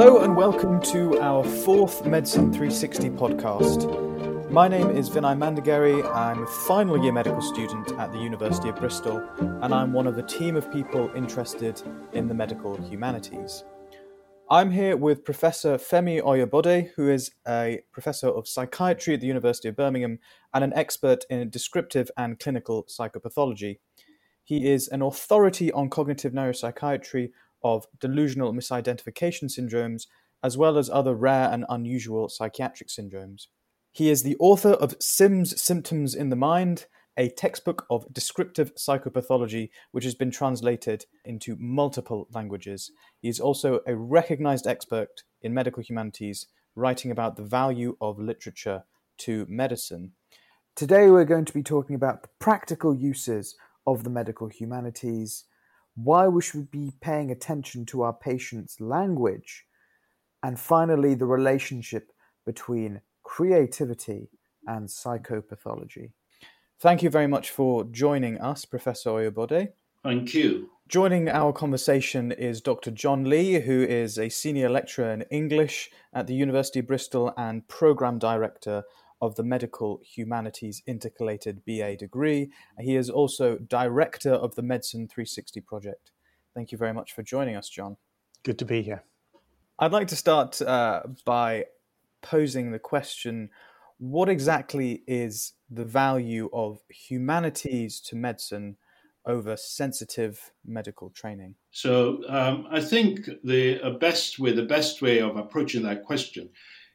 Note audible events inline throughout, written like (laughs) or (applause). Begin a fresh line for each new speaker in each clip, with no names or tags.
Hello and welcome to our fourth Medicine 360 podcast. My name is Vinay Mandagari. I'm a final year medical student at the University of Bristol, and I'm one of the team of people interested in the medical humanities. I'm here with Professor Femi Oyebode, who is a professor of psychiatry at the University of Birmingham and an expert in descriptive and clinical psychopathology. He is an authority on cognitive neuropsychiatry of delusional misidentification syndromes, as well as other rare and unusual psychiatric syndromes. He is the author of Sims Symptoms in the Mind, a textbook of descriptive psychopathology which has been translated into multiple languages. He is also a recognized expert in medical humanities, writing about the value of literature to medicine. Today, we're going to be talking about the practical uses of the medical humanities, why we should be paying attention to our patient's language, and finally, the relationship between creativity and psychopathology. Thank you very much for joining us, Professor Oyebode.
Thank you.
Joining our conversation is Dr. John Lee, who is a senior lecturer in English at the University of Bristol and program director of the Medical Humanities Intercalated BA degree. He is also director of the Medicine 360 project. Thank you very much for joining us, John.
Good to be here.
I'd like to start uh, by posing the question what exactly is the value of humanities to medicine over sensitive medical training?
So um, I think the best way, the best way of approaching that question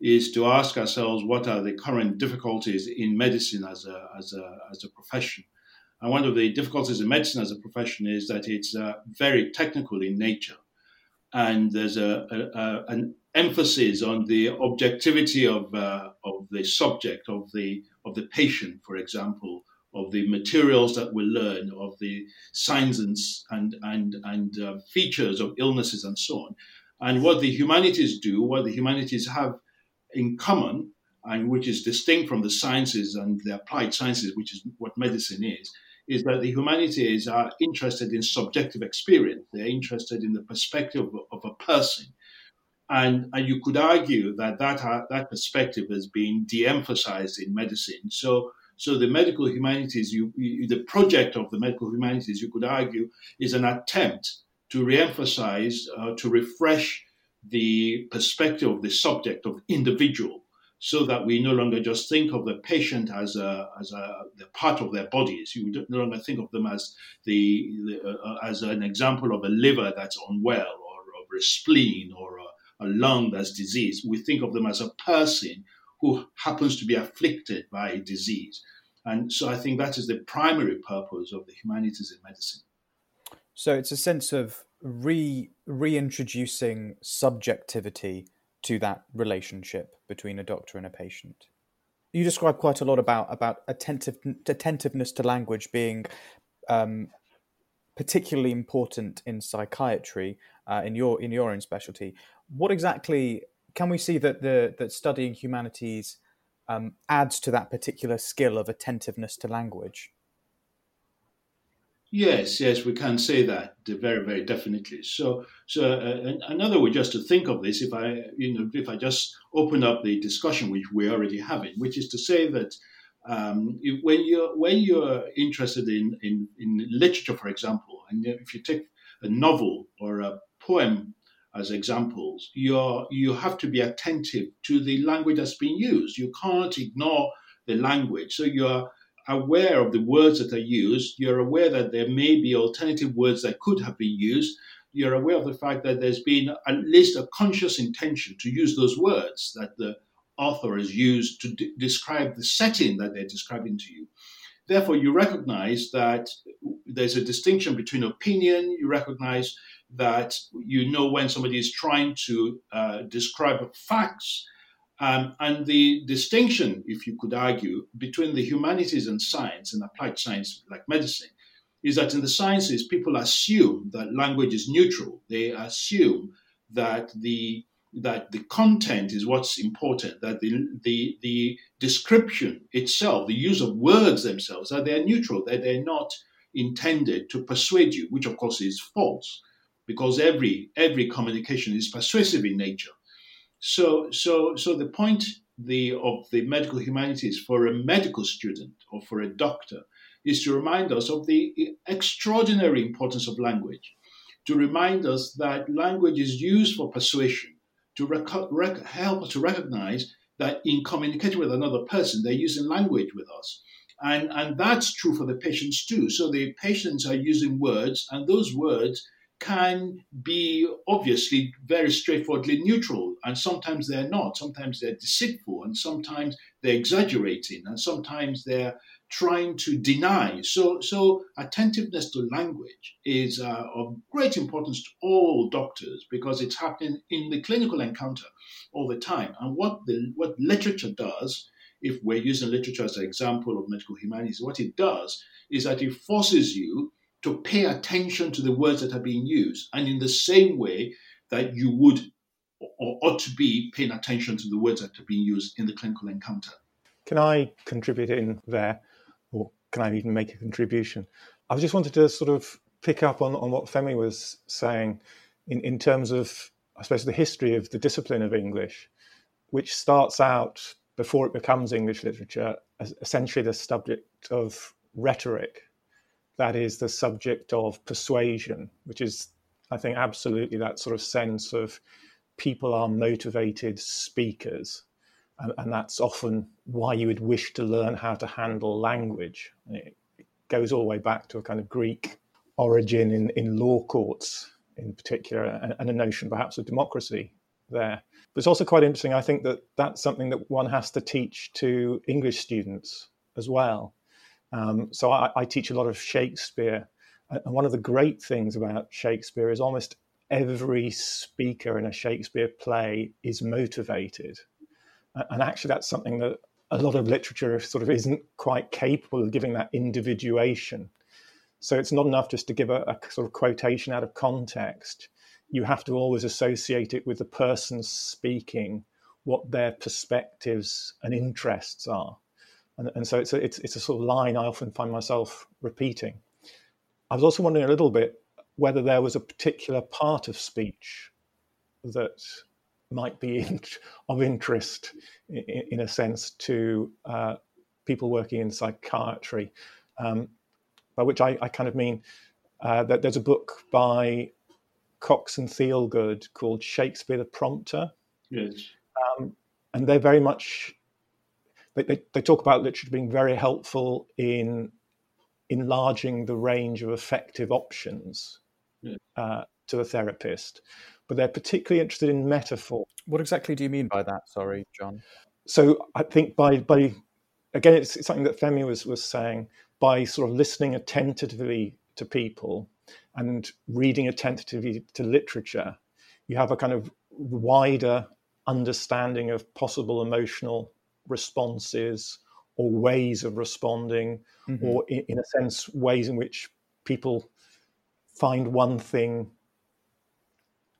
is to ask ourselves what are the current difficulties in medicine as a, as a, as a profession. And one of the difficulties in medicine as a profession is that it's uh, very technical in nature. And there's a, a, an emphasis on the objectivity of, uh, of the subject, of the, of the patient, for example, of the materials that we learn, of the signs and, and, and, and uh, features of illnesses and so on. And what the humanities do, what the humanities have in common, and which is distinct from the sciences and the applied sciences, which is what medicine is, is that the humanities are interested in subjective experience. They're interested in the perspective of, a person and, and you could argue that that, uh, that perspective has been de-emphasized in medicine. So, so the medical humanities, you, you, the project of the medical humanities, you could argue, is an attempt to re-emphasize, uh, to refresh the perspective of the subject of individual, so that we no longer just think of the patient as a as a the part of their bodies. You no longer think of them as the, the uh, as an example of a liver that's unwell, or of a spleen, or a a lung that's diseased. We think of them as a person who happens to be afflicted by a disease. And so I think that is the primary purpose of the humanities in medicine.
So it's a sense of re reintroducing subjectivity to that relationship between a doctor and a patient. You describe quite a lot about about attentive, attentiveness to language being um, particularly important in psychiatry uh, in your in your own specialty what exactly can we see that the that studying humanities um, adds to that particular skill of attentiveness to language?
Yes, yes, we can say that very, very definitely. So, so uh, another way just to think of this, if I, you know, if I just open up the discussion which we're already having, which is to say that um, if, when you're when you're interested in, in in literature, for example, and if you take a novel or a poem as examples, you're, you have to be attentive to the language that's being used. You can't ignore the language. So you're aware of the words that are used. You're aware that there may be alternative words that could have been used. You're aware of the fact that there's been at least a conscious intention to use those words that the author has used to describe the setting that they're describing to you. Therefore, you recognize that there's a distinction between opinion, you recognize that you know when somebody is trying to uh, describe facts. Um, and the distinction, if you could argue, between the humanities and science and applied science like medicine is that in the sciences, people assume that language is neutral. They assume that the that the content is what's important, that the, the, the description itself, the use of words themselves, that they're neutral, that they're not intended to persuade you, which of course is false. because every every communication is persuasive in nature. So so so the point the of the medical humanities for a medical student or for a doctor is to remind us of the extraordinary importance of language, to remind us that language is used for persuasion, to rec- rec- help us to recognize that in communicating with another person, they're using language with us. And, and that's true for the patients too. So the patients are using words, and those words can be obviously very straightforwardly neutral, and sometimes they're not. Sometimes they're deceitful, and sometimes they're exaggerating, and sometimes they're trying to deny. So, so attentiveness to language is uh, of great importance to all doctors because it's happening in the clinical encounter all the time. And what the what literature does, if we're using literature as an example of medical humanities, what it does is that it forces you to pay attention to the words that are being used, and in the same way that you would or ought to be paying attention to the words that are being used in the clinical encounter.
Can I contribute in there? or can I even make a contribution? I just wanted to sort of pick up on, on what Femi was saying in, in terms of, I suppose, the history of the discipline of English, which starts out before it becomes English literature as essentially the subject of rhetoric. That is the subject of persuasion, which is, I think, absolutely that sort of sense of people are motivated speakers and, and that's often why you would wish to learn how to handle language. It goes all the way back to a kind of Greek origin in, in law courts, in particular, and, and a notion perhaps of democracy there. But it's also quite interesting. I think that that's something that one has to teach to English students as well. Um, so I, I, teach a lot of Shakespeare, and one of the great things about Shakespeare is almost every speaker in a Shakespeare play is motivated and actually that's something that a lot of literature sort of isn't quite capable of giving that individuation. So it's not enough just to give a, a, sort of quotation out of context. You have to always associate it with the person speaking, what their perspectives and interests are. And, and so it's a, it's, it's a sort of line I often find myself repeating. I was also wondering a little bit whether there was a particular part of speech that might be (laughs) in, of interest, in, in, a sense, to uh, people working in psychiatry. Um, by which I, I, kind of mean uh, that there's a book by Cox and Theilgaard called Shakespeare the Prompter.
Yes.
Um, and they're very much, they, they, they, talk about literature being very helpful in enlarging the range of effective options yeah. uh, to the therapist but they're particularly interested in metaphor.
What exactly do you mean by that? Sorry, John.
So I think by by again, it's, it's something that Femi was was saying by sort of listening attentively to people and reading attentively to literature, you have a kind of wider understanding of possible emotional responses or ways of responding, mm-hmm. or in, in, a sense, ways in which people find one thing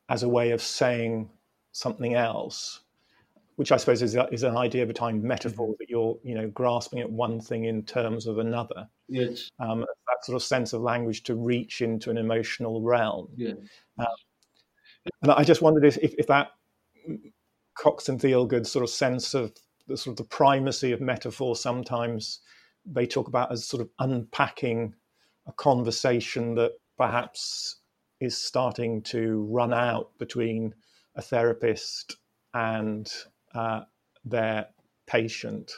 as a way of saying something else, which I suppose is, a, is an idea behind metaphor mm-hmm. that you're you know grasping at one thing in terms of another.
Yes.
Um, that sort of sense of language to reach into an emotional realm.
Yeah. Um,
and I just wondered if, if, if that Cox and Theilgaard sort of sense of the sort of the primacy of metaphor sometimes they talk about as sort of unpacking a conversation that perhaps is starting to run out between a therapist and uh, their patient,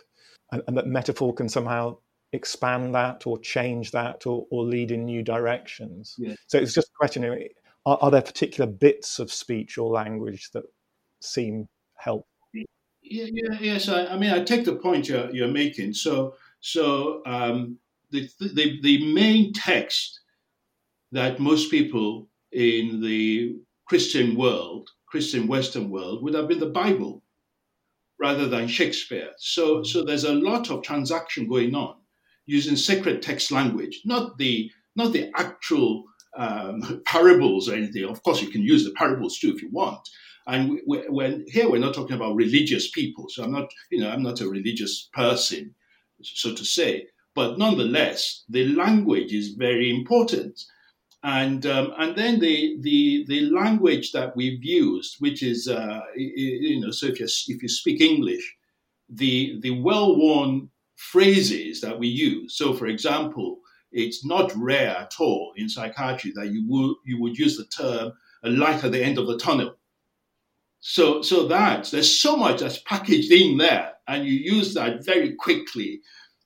and, and, that metaphor can somehow expand that or change that or, or lead in new directions.
Yeah.
So it's just a question: are, are, there particular bits of speech or language that seem helpful?
Yeah, yes. I, I mean, I take the point you're, you're making. So, so um, the, the the main text that most people in the Christian world, Christian Western world, would have been the Bible rather than Shakespeare. So, so there's a lot of transaction going on using sacred text language, not the not the actual um, parables or anything. Of course, you can use the parables too if you want. And we, when here we're not talking about religious people, so I'm not, you know, I'm not a religious person, so to say. But nonetheless, the language is very important. and um, and then the the the language that we've used, which is uh, you know, so if you if you speak English, the the well worn phrases that we use. So, for example, it's not rare at all in psychiatry that you would you would use the term a light at the end of the tunnel. So so that there's so much that's packaged in there, and you use that very quickly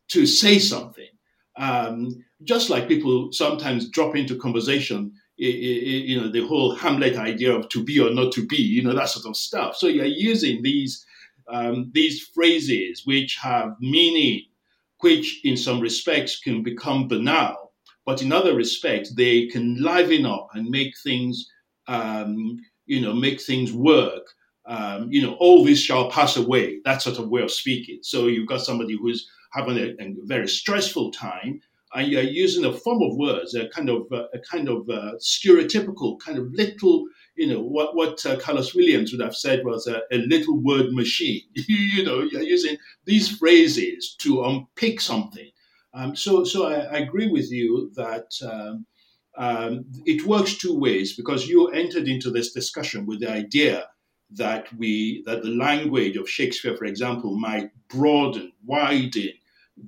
to say something. Um, just like people sometimes drop into conversation, you know, the whole Hamlet idea of to be or not to be, you know, that sort of stuff. So you're using these um, these phrases which have meaning, which in some respects can become banal, but in other respects they can liven up and make things, um, you know, make things work. Um, you know, all this shall pass away. That sort of way of speaking. So you've got somebody who's having a, a very stressful time, and you're using a form of words, a kind of uh, a kind of uh, stereotypical kind of little you know, what, what uh, Carlos Williams would have said was a, a little word machine. (laughs) you know, you're using these phrases to unpick something. Um, so, so I, I, agree with you that um, um, it works two ways because you entered into this discussion with the idea that we that the language of Shakespeare, for example, might broaden, widen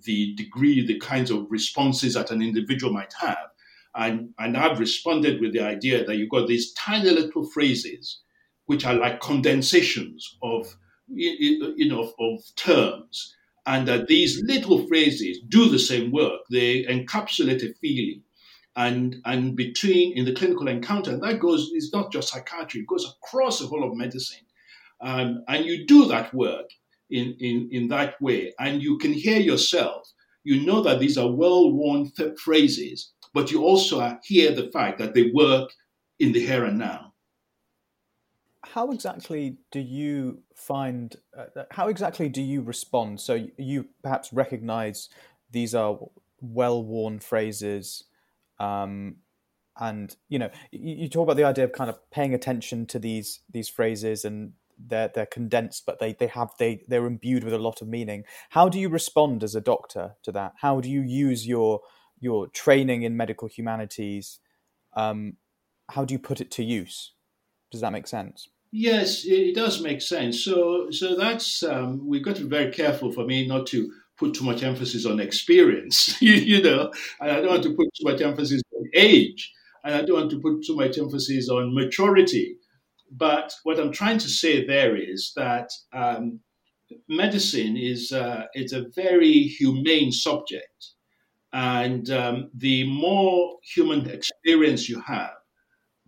the degree, the kinds of responses that an individual might have. And, and I've responded with the idea that you've got these tiny little phrases, which are like condensations of, you know, of, of terms. And that these little phrases do the same work. They encapsulate a feeling. And, and between in the clinical encounter, and that goes, it's not just psychiatry, it goes across the whole of medicine. Um, and you do that work in, in, in that way, and you can hear yourself. You know that these are well worn phrases, but you also hear the fact that they work in the here and now.
How exactly do you find, uh, how exactly do you respond? So you perhaps recognize these are well worn phrases. Um, and you know you, you, talk about the idea of kind of paying attention to these these phrases and they're they're condensed but they they have they they're imbued with a lot of meaning how do you respond as a doctor to that how do you use your your training in medical humanities, um, how do you put it to use? Does that make sense?
Yes, it does make sense. So, so that's um, we've got to be very careful for me not to put too much emphasis on experience, (laughs) you, you know, and I don't want to put too much emphasis on age, and I don't want to put too much emphasis on maturity. But what I'm trying to say there is that um, medicine is uh, it's a very humane subject. And um, the more human experience you have,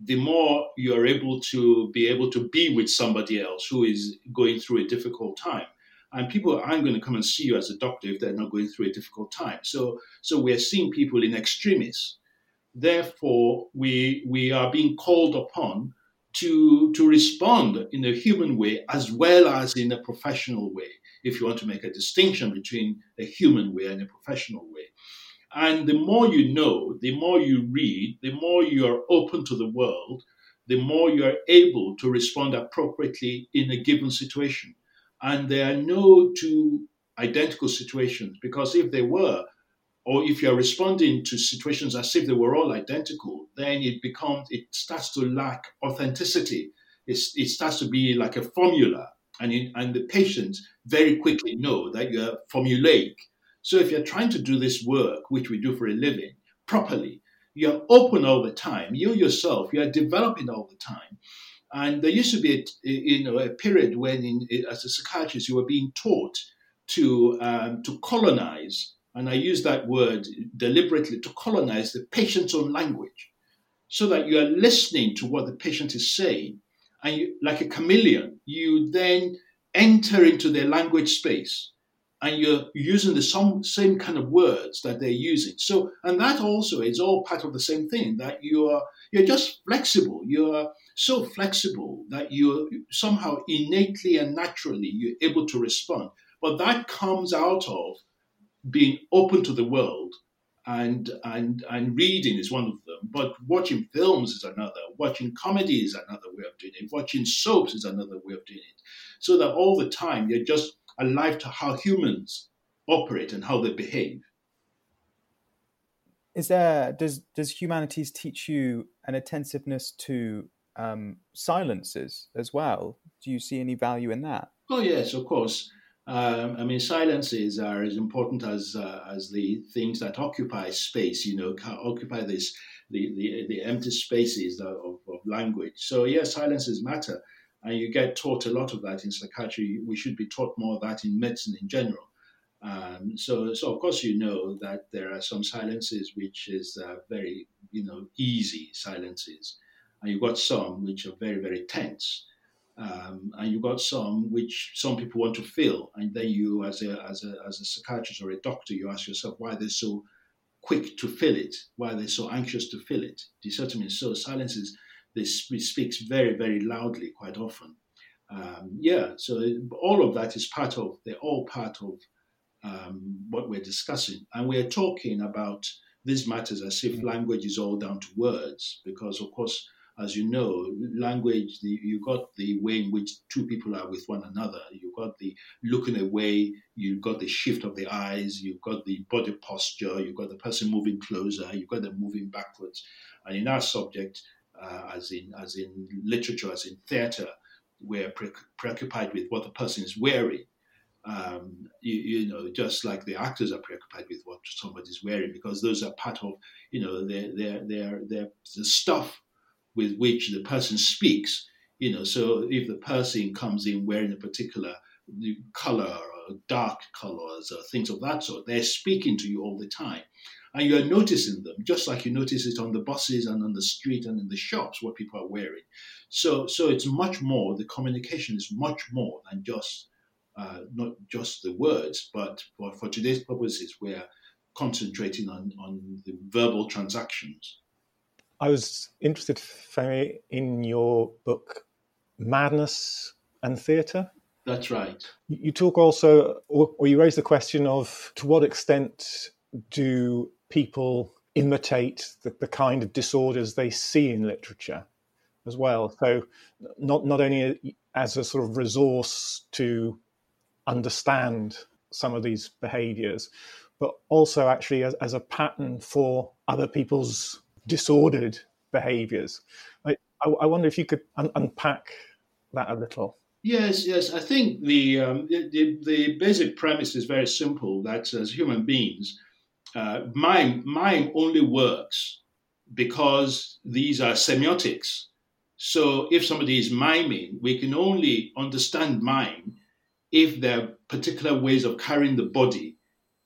the more you're able to be able to be with somebody else who is going through a difficult time. And people aren't going to come and see you as a doctor if they're not going through a difficult time. So, so we're seeing people in extremis. Therefore, we we are being called upon to to respond in a human way as well as in a professional way. If you want to make a distinction between a human way and a professional way. And the more you know, the more you read, the more you are open to the world, the more you are able to respond appropriately in a given situation. And there are no two identical situations because if they were, or if you're responding to situations as if they were all identical, then it becomes, it starts to lack authenticity. It's, it starts to be like a formula. And, and the patients very quickly know that you're formulaic so if you're trying to do this work, which we do for a living, properly, you're open all the time. You yourself, you are developing all the time. And there used to be, a, you know, a period when, in, as a psychiatrist, you were being taught to um, to colonize, and I use that word deliberately, to colonize the patient's own language, so that you are listening to what the patient is saying, and you, like a chameleon, you then enter into their language space and you're using the some, same kind of words that they're using. So, and that also is all part of the same thing that you are you're just flexible. You're so flexible that you're somehow innately and naturally you're able to respond. But that comes out of being open to the world and and and reading is one of them. But watching films is another. Watching comedy is another way of doing it. Watching soaps is another way of doing it. So that all the time you're just alive to how humans operate and how they behave.
is there does does humanities teach you an attentiveness to um, silences as well? Do you see any value in that?
Oh yes, of course. Um, I mean, silences are as important as uh, as the things that occupy space. You know, occupy this the the, the empty spaces of, of language. So yes, silences matter, and you get taught a lot of that in psychiatry. We should be taught more of that in medicine in general. Um, so, so of course you know that there are some silences which is uh, very, you know, easy silences, and you've got some which are very, very tense, um, and you've got some which some people want to fill, and then you, as a as a as a psychiatrist or a doctor, you ask yourself why they're so quick to fill it, why they're so anxious to fill it. Do you see what I mean? So silences this speaks very, very loudly quite often. Um, yeah, so all of that is part of, they're all part of um, what we're discussing. And we're talking about these matters as if language is all down to words, because of course, as you know, language, the, you got the way in which two people are with one another. You got the looking away, you got the shift of the eyes, you've got the body posture, you've got the person moving closer, you've got them moving backwards. And in our subject, uh, as in as in literature, as in theatre, we're pre- preoccupied with what the person is wearing um, you, you, know, just like the actors are preoccupied with what somebody's wearing, because those are part of, you know, their their their the stuff with which the person speaks. You know, so if the person comes in wearing a particular color or dark colors or things of that sort, they're speaking to you all the time. And you're noticing them, just like you notice it on the buses and on the street and in the shops, what people are wearing. So, so it's much more. The communication is much more than just uh, not just the words, but for, for today's purposes, we're concentrating on, on the verbal transactions.
I was interested, Femi, in your book, Madness and Theatre.
That's right.
You talk also, or, or you raise the question of to what extent do people imitate the, the kind of disorders they see in literature as well? So, not, not only as a sort of resource to understand some of these behaviors, but also actually as, as a pattern for other people's disordered behaviors. I, I, wonder if you could un- unpack that a little.
Yes, yes. I think the, um, the, the basic premise is very simple. That as human beings, uh, mime mime only works because these are semiotics. So if somebody is miming, we can only understand mime if there are particular ways of carrying the body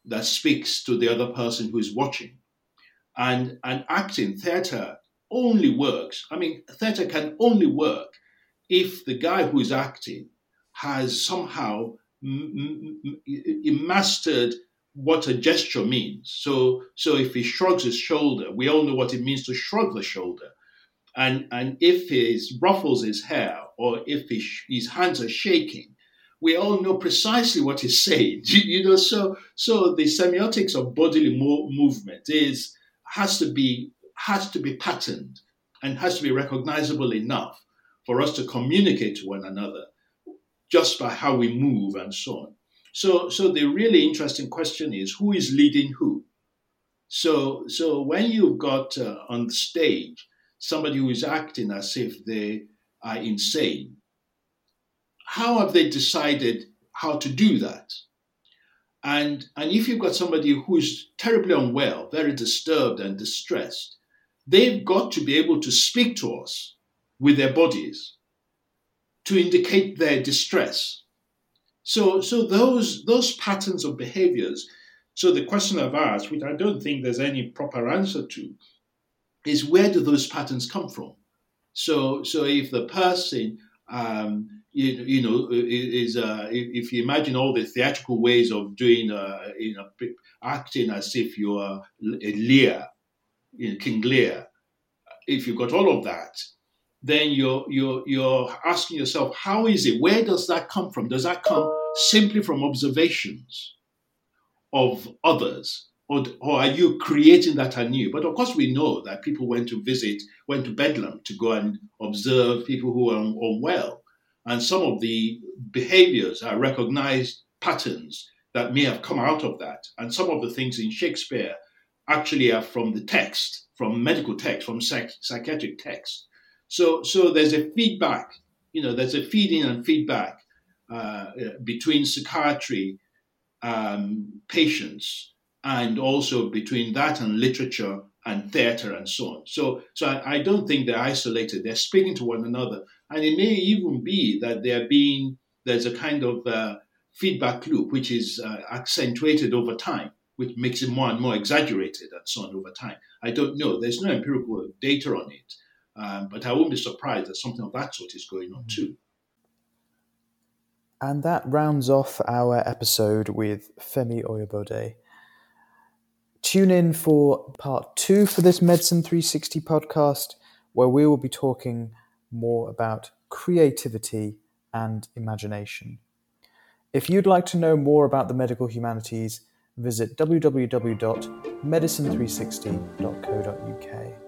that speaks to the other person who is watching. And, and acting, theater, only works. I mean, theater can only work if the guy who is acting has somehow m- m- mastered what a gesture means. So, so if he shrugs his shoulder, we all know what it means to shrug the shoulder. And, and if he ruffles his hair or if his, his hands are shaking, we all know precisely what he's (laughs) saying. (laughs) You know, so so the semiotics of bodily mo- movement is has to be has to be patterned and has to be recognizable enough for us to communicate to one another just by how we move and so on. So so the really interesting question is who is leading who. So so when you've got uh, on stage somebody who is acting as if they are insane how have they decided how to do that? And, and if you've got somebody who's terribly unwell, very disturbed and distressed, they've got to be able to speak to us with their bodies to indicate their distress. So, so those, those patterns of behaviors, so the question I've asked, which I don't think there's any proper answer to, is where do those patterns come from? So, so if the person um, you, you know, is uh, if you imagine all the theatrical ways of doing, uh, you know, acting as if you are a Lear, you know, King Lear. If you've got all of that, then you're you're you're asking yourself, how is it? Where does that come from? Does that come simply from observations of others? Or, or are you creating that anew? But of course, we know that people went to visit, went to Bedlam to go and observe people who are unwell and some of the behaviors are recognized patterns that may have come out of that. And some of the things in Shakespeare actually are from the text, from medical text, from psych- psychiatric text. So, so there's a feedback, you know, there's a feeding and feedback uh, between psychiatry um, patients and also between that and literature and theater and so on. So, so I, I, don't think they're isolated. They're speaking to one another, and it may even be that they're being there's a kind of uh, feedback loop which is uh, accentuated over time, which makes it more and more exaggerated and so on over time. I don't know. There's no empirical data on it, um, but I won't be surprised that something of that sort is going on too.
And that rounds off our episode with Femi Oyebode. Tune in for part two for this Medicine 360 podcast, where we will be talking more about creativity and imagination. If you'd like to know more about the medical humanities, visit www.medicine360.co.uk.